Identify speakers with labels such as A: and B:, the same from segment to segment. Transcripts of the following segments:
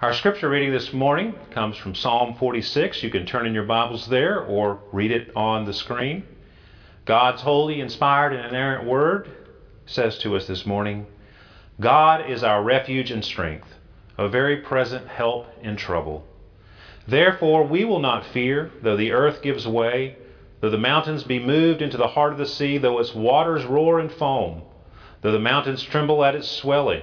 A: Our scripture reading this morning comes from Psalm 46. You can turn in your Bibles there or read it on the screen. God's holy, inspired, and inerrant word says to us this morning God is our refuge and strength, a very present help in trouble. Therefore, we will not fear, though the earth gives way, though the mountains be moved into the heart of the sea, though its waters roar and foam, though the mountains tremble at its swelling.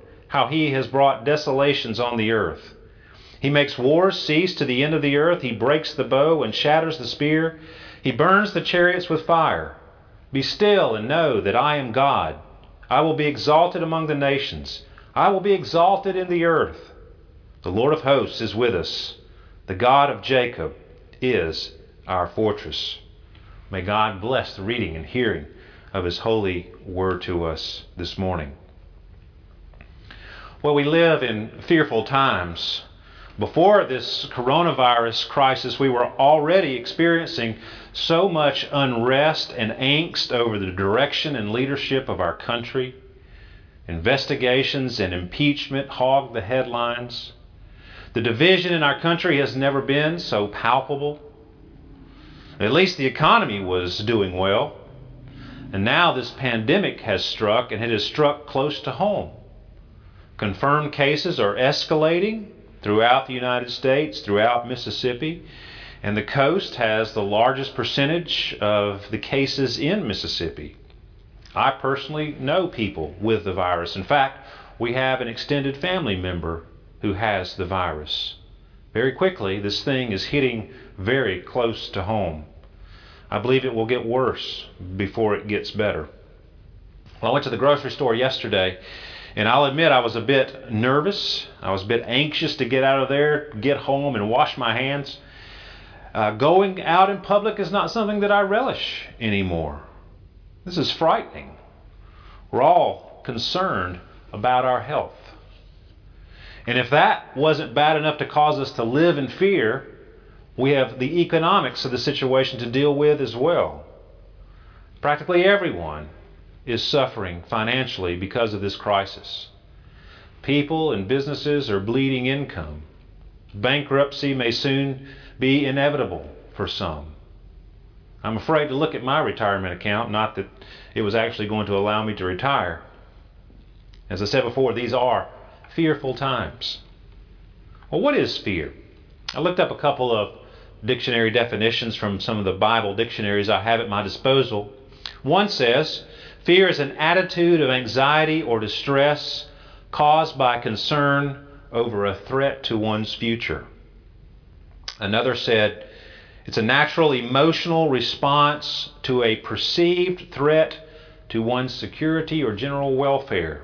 A: how he has brought desolations on the earth. He makes wars cease to the end of the earth. He breaks the bow and shatters the spear. He burns the chariots with fire. Be still and know that I am God. I will be exalted among the nations. I will be exalted in the earth. The Lord of hosts is with us. The God of Jacob is our fortress. May God bless the reading and hearing of his holy word to us this morning. Well, we live in fearful times. Before this coronavirus crisis, we were already experiencing so much unrest and angst over the direction and leadership of our country. Investigations and impeachment hog the headlines. The division in our country has never been so palpable. At least the economy was doing well. And now this pandemic has struck, and it has struck close to home. Confirmed cases are escalating throughout the United States, throughout Mississippi, and the coast has the largest percentage of the cases in Mississippi. I personally know people with the virus. In fact, we have an extended family member who has the virus. Very quickly, this thing is hitting very close to home. I believe it will get worse before it gets better. Well, I went to the grocery store yesterday and I'll admit I was a bit nervous. I was a bit anxious to get out of there, get home, and wash my hands. Uh, going out in public is not something that I relish anymore. This is frightening. We're all concerned about our health. And if that wasn't bad enough to cause us to live in fear, we have the economics of the situation to deal with as well. Practically everyone is suffering financially because of this crisis. People and businesses are bleeding income. Bankruptcy may soon be inevitable for some. I'm afraid to look at my retirement account, not that it was actually going to allow me to retire. As I said before, these are fearful times. Well, what is fear? I looked up a couple of dictionary definitions from some of the Bible dictionaries I have at my disposal. One says Fear is an attitude of anxiety or distress caused by concern over a threat to one's future. Another said, it's a natural emotional response to a perceived threat to one's security or general welfare.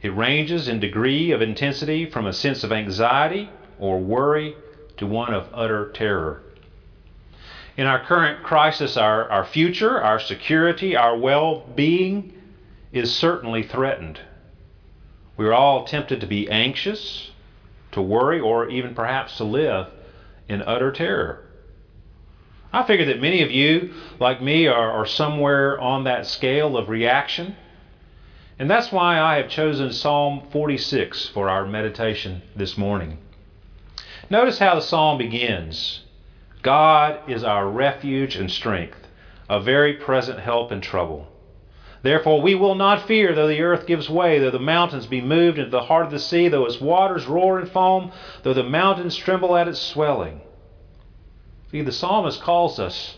A: It ranges in degree of intensity from a sense of anxiety or worry to one of utter terror. In our current crisis, our, our future, our security, our well being is certainly threatened. We're all tempted to be anxious, to worry, or even perhaps to live in utter terror. I figure that many of you, like me, are, are somewhere on that scale of reaction. And that's why I have chosen Psalm 46 for our meditation this morning. Notice how the psalm begins. God is our refuge and strength, a very present help in trouble. Therefore, we will not fear, though the earth gives way, though the mountains be moved into the heart of the sea, though its waters roar and foam, though the mountains tremble at its swelling. See, the psalmist calls us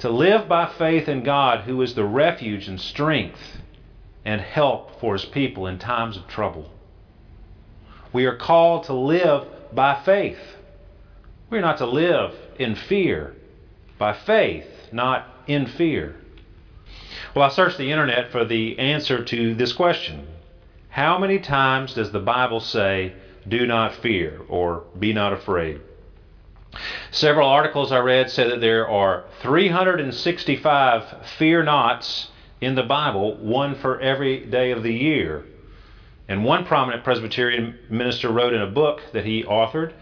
A: to live by faith in God, who is the refuge and strength and help for his people in times of trouble. We are called to live by faith. We're not to live in fear, by faith, not in fear. Well, I searched the internet for the answer to this question How many times does the Bible say, do not fear or be not afraid. Several articles I read said that there are 365 fear nots in the Bible, one for every day of the year. And one prominent Presbyterian minister wrote in a book that he authored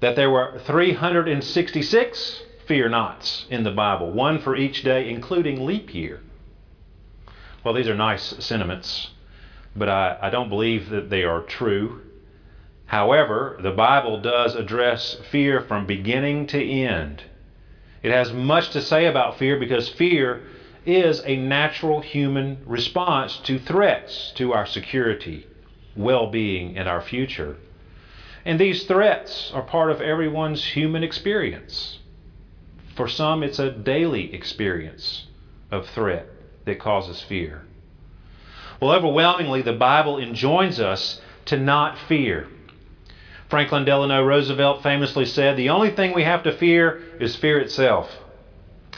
A: that there were 366 fear nots in the Bible, one for each day, including leap year. Well, these are nice sentiments, but I, I don't believe that they are true. However, the Bible does address fear from beginning to end. It has much to say about fear because fear is a natural human response to threats to our security, well being, and our future. And these threats are part of everyone's human experience. For some, it's a daily experience of threat that causes fear. Well, overwhelmingly, the Bible enjoins us to not fear. Franklin Delano Roosevelt famously said, The only thing we have to fear is fear itself.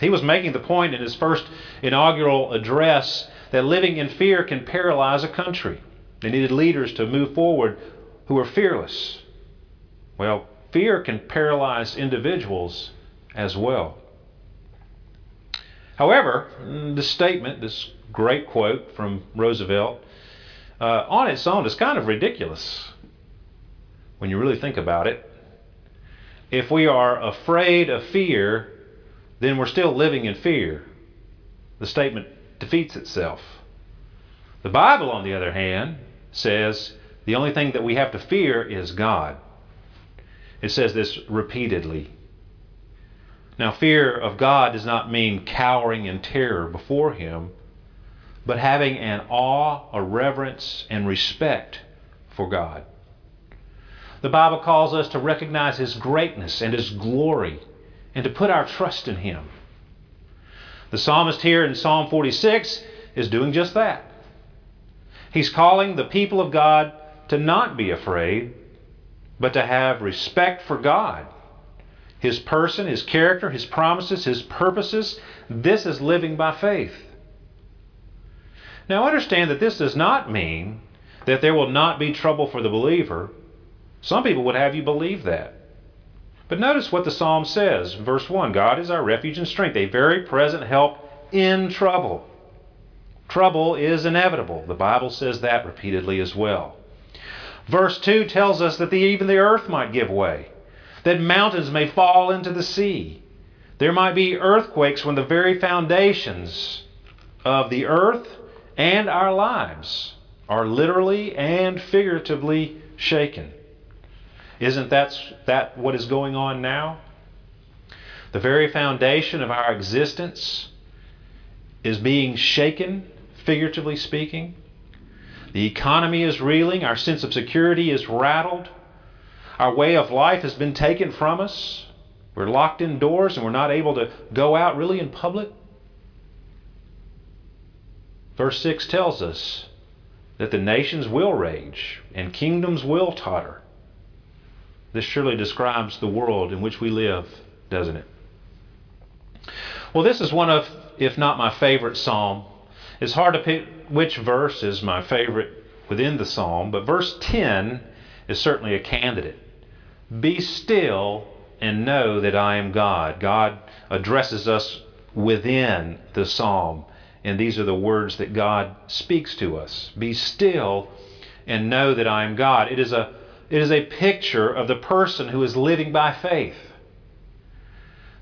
A: He was making the point in his first inaugural address that living in fear can paralyze a country. They needed leaders to move forward who are fearless. Well, fear can paralyze individuals as well. However, this statement, this great quote from Roosevelt, uh, on its own is kind of ridiculous when you really think about it. If we are afraid of fear, then we're still living in fear. The statement defeats itself. The Bible, on the other hand, says the only thing that we have to fear is God. It says this repeatedly. Now, fear of God does not mean cowering in terror before Him, but having an awe, a reverence, and respect for God. The Bible calls us to recognize His greatness and His glory and to put our trust in Him. The psalmist here in Psalm 46 is doing just that. He's calling the people of God to not be afraid, but to have respect for God, His person, His character, His promises, His purposes. This is living by faith. Now understand that this does not mean that there will not be trouble for the believer some people would have you believe that. But notice what the psalm says. Verse 1 God is our refuge and strength, a very present help in trouble. Trouble is inevitable. The Bible says that repeatedly as well. Verse 2 tells us that the, even the earth might give way, that mountains may fall into the sea. There might be earthquakes when the very foundations of the earth and our lives are literally and figuratively shaken. Isn't that, that what is going on now? The very foundation of our existence is being shaken, figuratively speaking. The economy is reeling. Our sense of security is rattled. Our way of life has been taken from us. We're locked indoors and we're not able to go out really in public. Verse 6 tells us that the nations will rage and kingdoms will totter. This surely describes the world in which we live, doesn't it? Well, this is one of, if not my favorite psalm. It's hard to pick which verse is my favorite within the psalm, but verse 10 is certainly a candidate. Be still and know that I am God. God addresses us within the psalm, and these are the words that God speaks to us. Be still and know that I am God. It is a it is a picture of the person who is living by faith.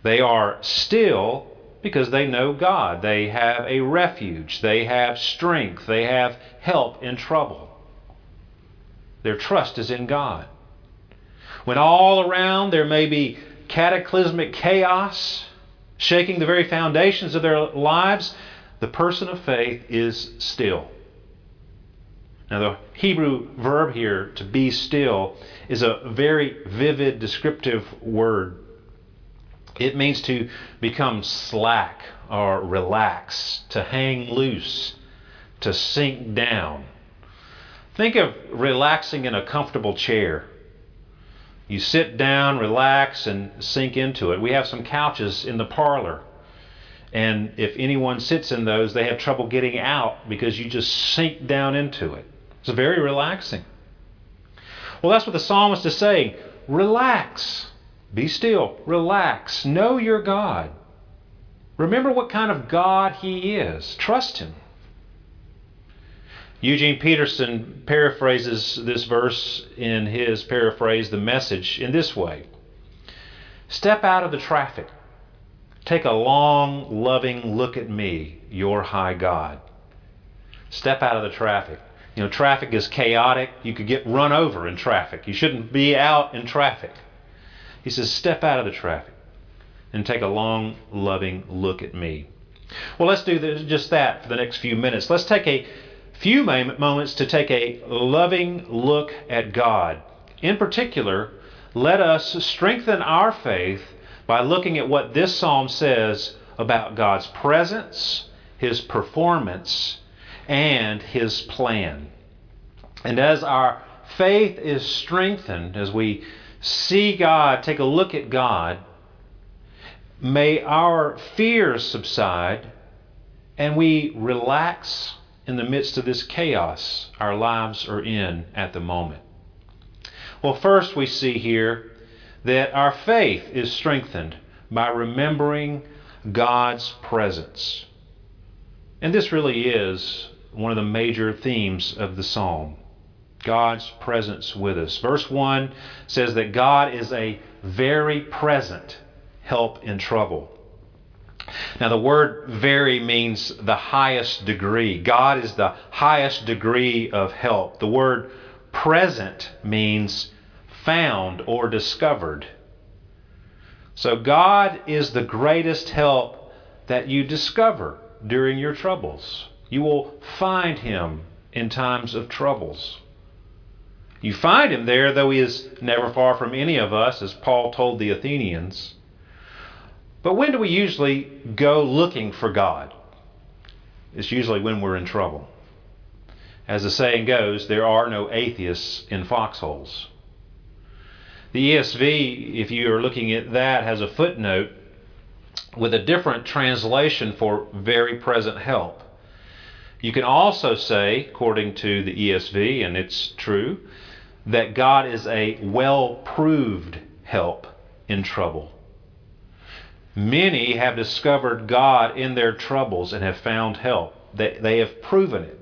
A: They are still because they know God. They have a refuge. They have strength. They have help in trouble. Their trust is in God. When all around there may be cataclysmic chaos shaking the very foundations of their lives, the person of faith is still. Now, the Hebrew verb here, to be still, is a very vivid, descriptive word. It means to become slack or relax, to hang loose, to sink down. Think of relaxing in a comfortable chair. You sit down, relax, and sink into it. We have some couches in the parlor. And if anyone sits in those, they have trouble getting out because you just sink down into it. It's very relaxing. Well, that's what the psalmist is saying. Relax. Be still. Relax. Know your God. Remember what kind of God He is. Trust Him. Eugene Peterson paraphrases this verse in his paraphrase, The Message, in this way Step out of the traffic. Take a long, loving look at me, your high God. Step out of the traffic. You know, traffic is chaotic. You could get run over in traffic. You shouldn't be out in traffic. He says, Step out of the traffic and take a long, loving look at me. Well, let's do this, just that for the next few minutes. Let's take a few moments to take a loving look at God. In particular, let us strengthen our faith by looking at what this psalm says about God's presence, His performance, and His plan. And as our faith is strengthened, as we see God, take a look at God, may our fears subside and we relax in the midst of this chaos our lives are in at the moment. Well, first we see here that our faith is strengthened by remembering God's presence. And this really is one of the major themes of the psalm God's presence with us. Verse 1 says that God is a very present help in trouble. Now, the word very means the highest degree. God is the highest degree of help. The word present means found or discovered. So, God is the greatest help that you discover during your troubles. You will find Him in times of troubles. You find Him there, though He is never far from any of us, as Paul told the Athenians. But when do we usually go looking for God? It's usually when we're in trouble. As the saying goes, there are no atheists in foxholes. The ESV, if you are looking at that, has a footnote with a different translation for very present help. You can also say, according to the ESV, and it's true, that God is a well proved help in trouble. Many have discovered God in their troubles and have found help. They, they have proven it.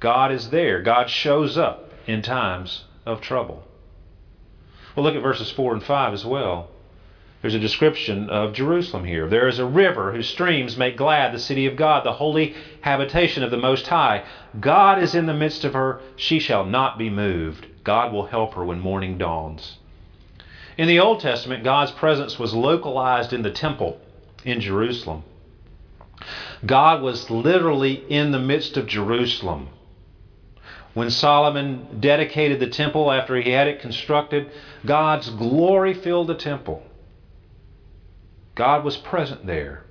A: God is there. God shows up in times of trouble. Well, look at verses 4 and 5 as well. There's a description of Jerusalem here. There is a river whose streams make glad the city of God, the holy habitation of the Most High. God is in the midst of her. She shall not be moved. God will help her when morning dawns. In the Old Testament, God's presence was localized in the temple in Jerusalem. God was literally in the midst of Jerusalem. When Solomon dedicated the temple after he had it constructed, God's glory filled the temple. God was present there.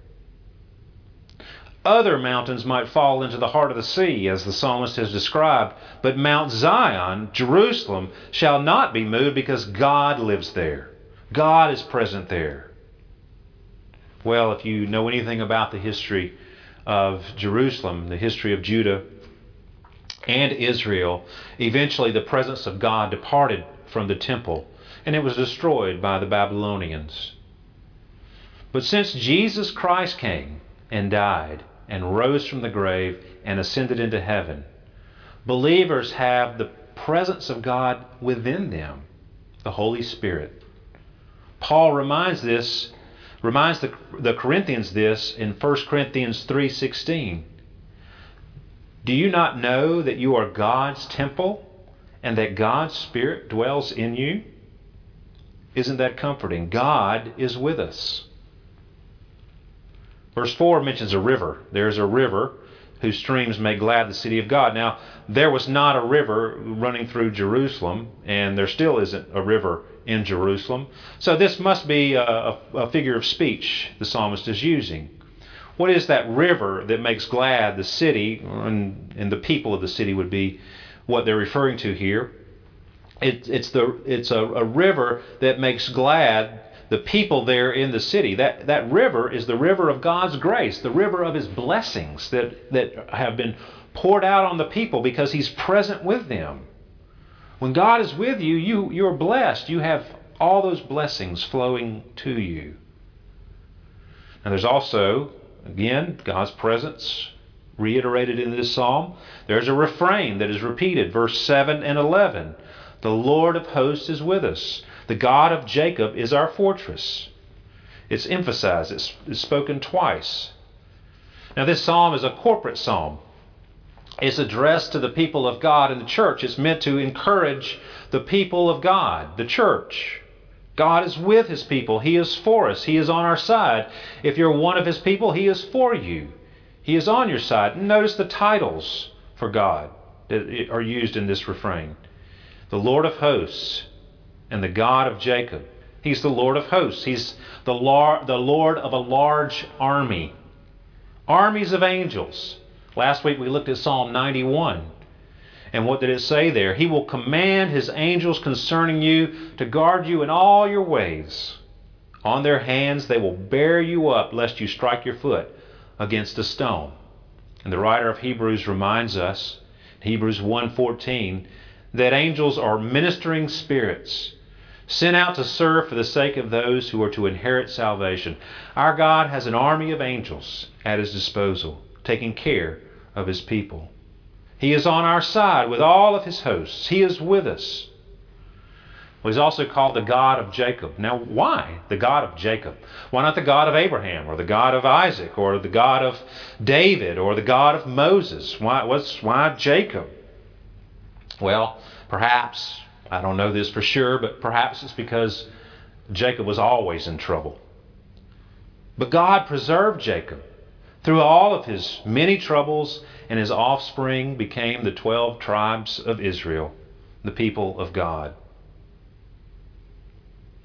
A: Other mountains might fall into the heart of the sea, as the psalmist has described, but Mount Zion, Jerusalem, shall not be moved because God lives there. God is present there. Well, if you know anything about the history of Jerusalem, the history of Judah and Israel, eventually the presence of God departed from the temple and it was destroyed by the Babylonians. But since Jesus Christ came and died, and rose from the grave and ascended into heaven. Believers have the presence of God within them, the Holy Spirit. Paul reminds this reminds the, the Corinthians this in 1 Corinthians 3:16. Do you not know that you are God's temple and that God's spirit dwells in you? Isn't that comforting? God is with us. Verse 4 mentions a river. There's a river whose streams make glad the city of God. Now, there was not a river running through Jerusalem, and there still isn't a river in Jerusalem. So, this must be a, a figure of speech the psalmist is using. What is that river that makes glad the city, and, and the people of the city would be what they're referring to here? It, it's the, it's a, a river that makes glad the people there in the city. That, that river is the river of God's grace, the river of His blessings that, that have been poured out on the people because He's present with them. When God is with you, you you're blessed. You have all those blessings flowing to you. And there's also, again, God's presence reiterated in this psalm. There's a refrain that is repeated, verse 7 and 11. The Lord of hosts is with us. The God of Jacob is our fortress. It's emphasized, it's, it's spoken twice. Now, this psalm is a corporate psalm. It's addressed to the people of God in the church. It's meant to encourage the people of God, the church. God is with his people. He is for us. He is on our side. If you're one of his people, he is for you. He is on your side. Notice the titles for God that are used in this refrain the Lord of hosts and the God of Jacob. He's the Lord of hosts. He's the Lord, the Lord of a large army. Armies of angels. Last week we looked at Psalm 91. And what did it say there? He will command his angels concerning you to guard you in all your ways. On their hands they will bear you up, lest you strike your foot against a stone. And the writer of Hebrews reminds us, Hebrews 1:14, that angels are ministering spirits sent out to serve for the sake of those who are to inherit salvation. Our God has an army of angels at his disposal, taking care of his people. He is on our side with all of his hosts. He is with us. He's also called the God of Jacob. Now, why the God of Jacob? Why not the God of Abraham or the God of Isaac or the God of David or the God of Moses? Why, what's, why Jacob? Well, perhaps, I don't know this for sure, but perhaps it's because Jacob was always in trouble. But God preserved Jacob. Through all of his many troubles, and his offspring became the twelve tribes of Israel, the people of God.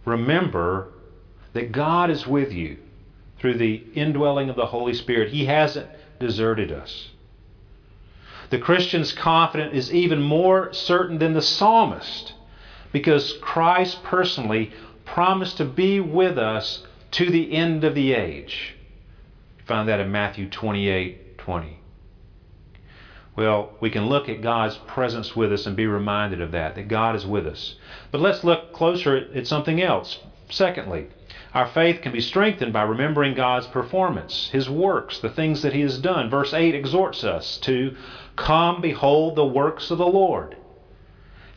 A: Remember that God is with you through the indwelling of the Holy Spirit. He hasn't deserted us. The Christian's confidence is even more certain than the psalmist because Christ personally promised to be with us to the end of the age find that in Matthew 28 20. Well, we can look at God's presence with us and be reminded of that, that God is with us. But let's look closer at something else. Secondly, our faith can be strengthened by remembering God's performance, His works, the things that He has done. Verse 8 exhorts us to come behold the works of the Lord,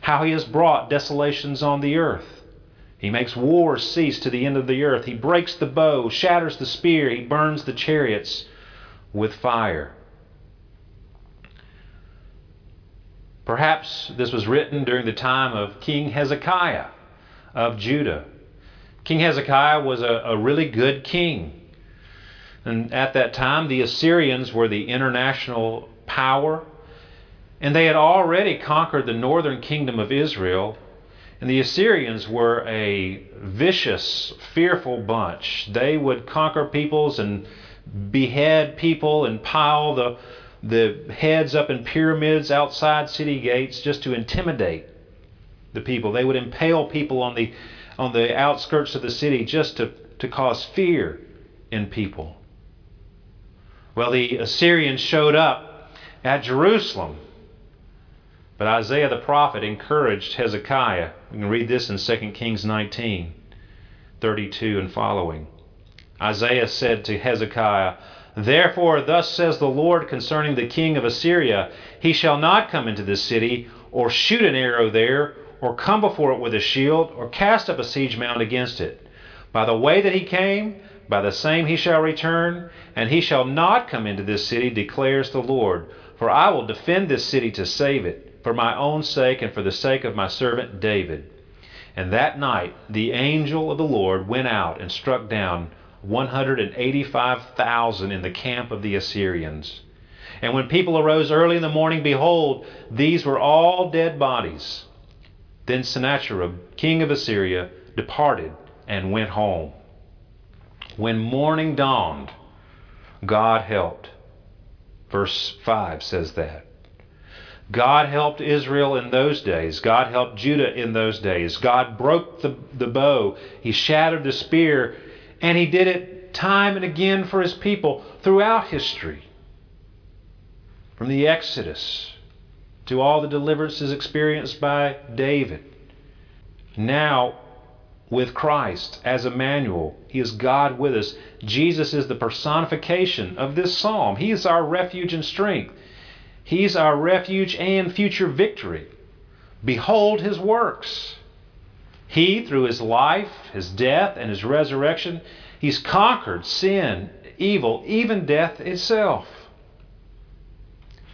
A: how He has brought desolations on the earth. He makes wars cease to the end of the earth. He breaks the bow, shatters the spear, he burns the chariots with fire. Perhaps this was written during the time of King Hezekiah of Judah. King Hezekiah was a, a really good king. And at that time, the Assyrians were the international power, and they had already conquered the northern kingdom of Israel and the Assyrians were a vicious, fearful bunch. They would conquer peoples and behead people and pile the, the heads up in pyramids outside city gates just to intimidate the people. They would impale people on the, on the outskirts of the city just to, to cause fear in people. Well, the Assyrians showed up at Jerusalem but Isaiah the prophet encouraged Hezekiah. We can read this in 2 Kings 19, 32 and following. Isaiah said to Hezekiah, Therefore, thus says the Lord concerning the king of Assyria He shall not come into this city, or shoot an arrow there, or come before it with a shield, or cast up a siege mound against it. By the way that he came, by the same he shall return, and he shall not come into this city, declares the Lord. For I will defend this city to save it for my own sake and for the sake of my servant David. And that night the angel of the Lord went out and struck down 185,000 in the camp of the Assyrians. And when people arose early in the morning, behold, these were all dead bodies. Then Sennacherib, king of Assyria, departed and went home. When morning dawned, God helped. Verse 5 says that. God helped Israel in those days. God helped Judah in those days. God broke the, the bow. He shattered the spear. And He did it time and again for His people throughout history. From the Exodus to all the deliverances experienced by David. Now, with Christ as Emmanuel, He is God with us. Jesus is the personification of this psalm. He is our refuge and strength. He's our refuge and future victory. Behold His works. He, through His life, His death, and His resurrection, He's conquered sin, evil, even death itself.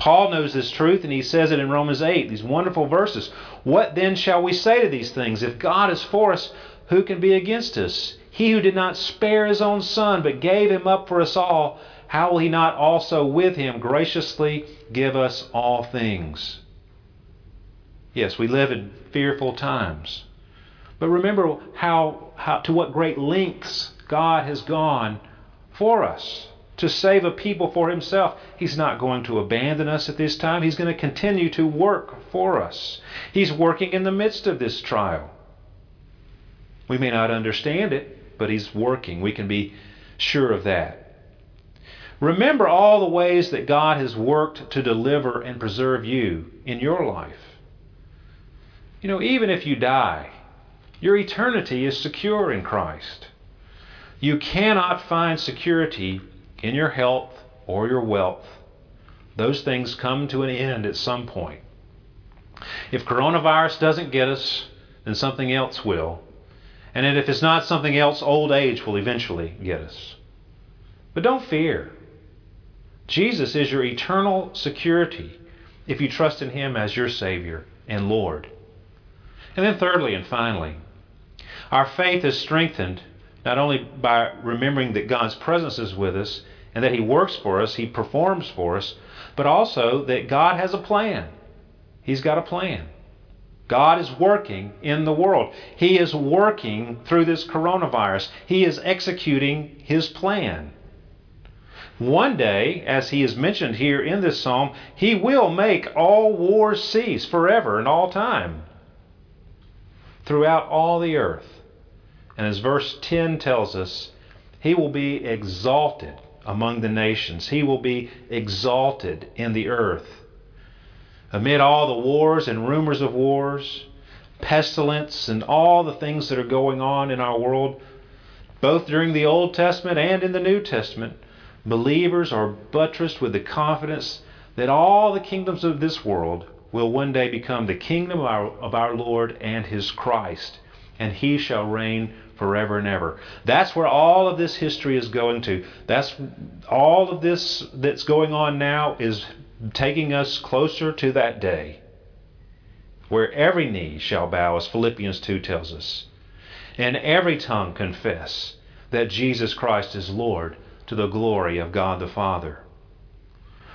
A: Paul knows this truth and he says it in Romans 8, these wonderful verses. What then shall we say to these things? If God is for us, who can be against us? He who did not spare his own son, but gave him up for us all, how will he not also with him graciously give us all things? Yes, we live in fearful times. But remember how, how to what great lengths God has gone for us to save a people for himself. He's not going to abandon us at this time. He's going to continue to work for us. He's working in the midst of this trial. We may not understand it, but He's working. We can be sure of that. Remember all the ways that God has worked to deliver and preserve you in your life. You know, even if you die, your eternity is secure in Christ. You cannot find security in your health or your wealth. Those things come to an end at some point. If coronavirus doesn't get us, then something else will. And if it's not something else, old age will eventually get us. But don't fear. Jesus is your eternal security if you trust in Him as your Savior and Lord. And then, thirdly and finally, our faith is strengthened not only by remembering that God's presence is with us and that He works for us, He performs for us, but also that God has a plan. He's got a plan. God is working in the world. He is working through this coronavirus. He is executing His plan. One day, as He is mentioned here in this psalm, He will make all wars cease forever and all time throughout all the earth. And as verse 10 tells us, He will be exalted among the nations. He will be exalted in the earth. Amid all the wars and rumors of wars, pestilence, and all the things that are going on in our world, both during the Old Testament and in the New Testament, believers are buttressed with the confidence that all the kingdoms of this world will one day become the kingdom of our, of our Lord and His Christ, and He shall reign forever and ever. That's where all of this history is going to. That's all of this that's going on now is taking us closer to that day where every knee shall bow, as Philippians 2 tells us, and every tongue confess that Jesus Christ is Lord to the glory of God the Father.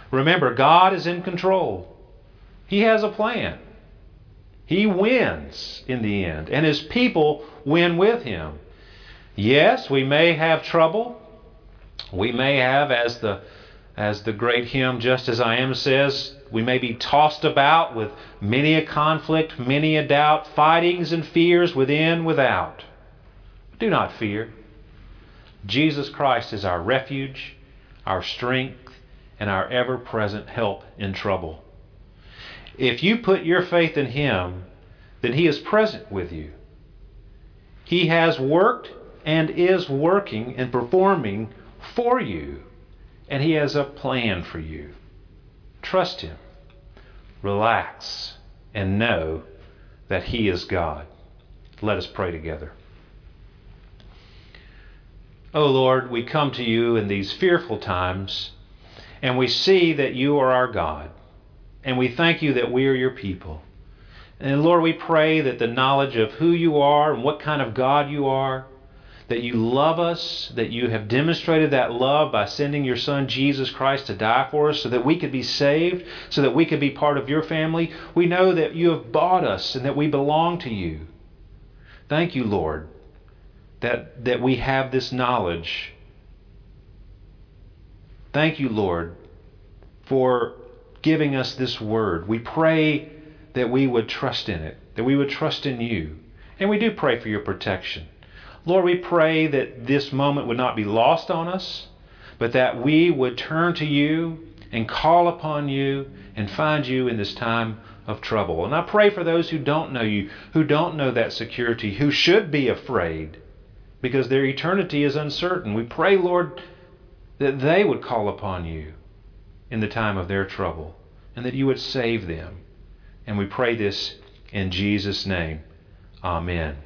A: Remember, God is in control. He has a plan. He wins in the end, and his people win with him. Yes, we may have trouble. We may have, as the as the great hymn Just As I Am says, we may be tossed about with many a conflict, many a doubt, fightings and fears within, without. Do not fear. Jesus Christ is our refuge, our strength, and our ever present help in trouble. If you put your faith in Him, then He is present with you. He has worked and is working and performing for you, and He has a plan for you. Trust Him, relax, and know that He is God. Let us pray together. Oh Lord, we come to you in these fearful times, and we see that you are our God, and we thank you that we are your people. And Lord, we pray that the knowledge of who you are and what kind of God you are, that you love us, that you have demonstrated that love by sending your Son Jesus Christ to die for us so that we could be saved, so that we could be part of your family. We know that you have bought us and that we belong to you. Thank you, Lord, that, that we have this knowledge. Thank you, Lord, for giving us this word. We pray that we would trust in it, that we would trust in you. And we do pray for your protection. Lord, we pray that this moment would not be lost on us, but that we would turn to you and call upon you and find you in this time of trouble. And I pray for those who don't know you, who don't know that security, who should be afraid because their eternity is uncertain. We pray, Lord, that they would call upon you in the time of their trouble and that you would save them. And we pray this in Jesus' name. Amen.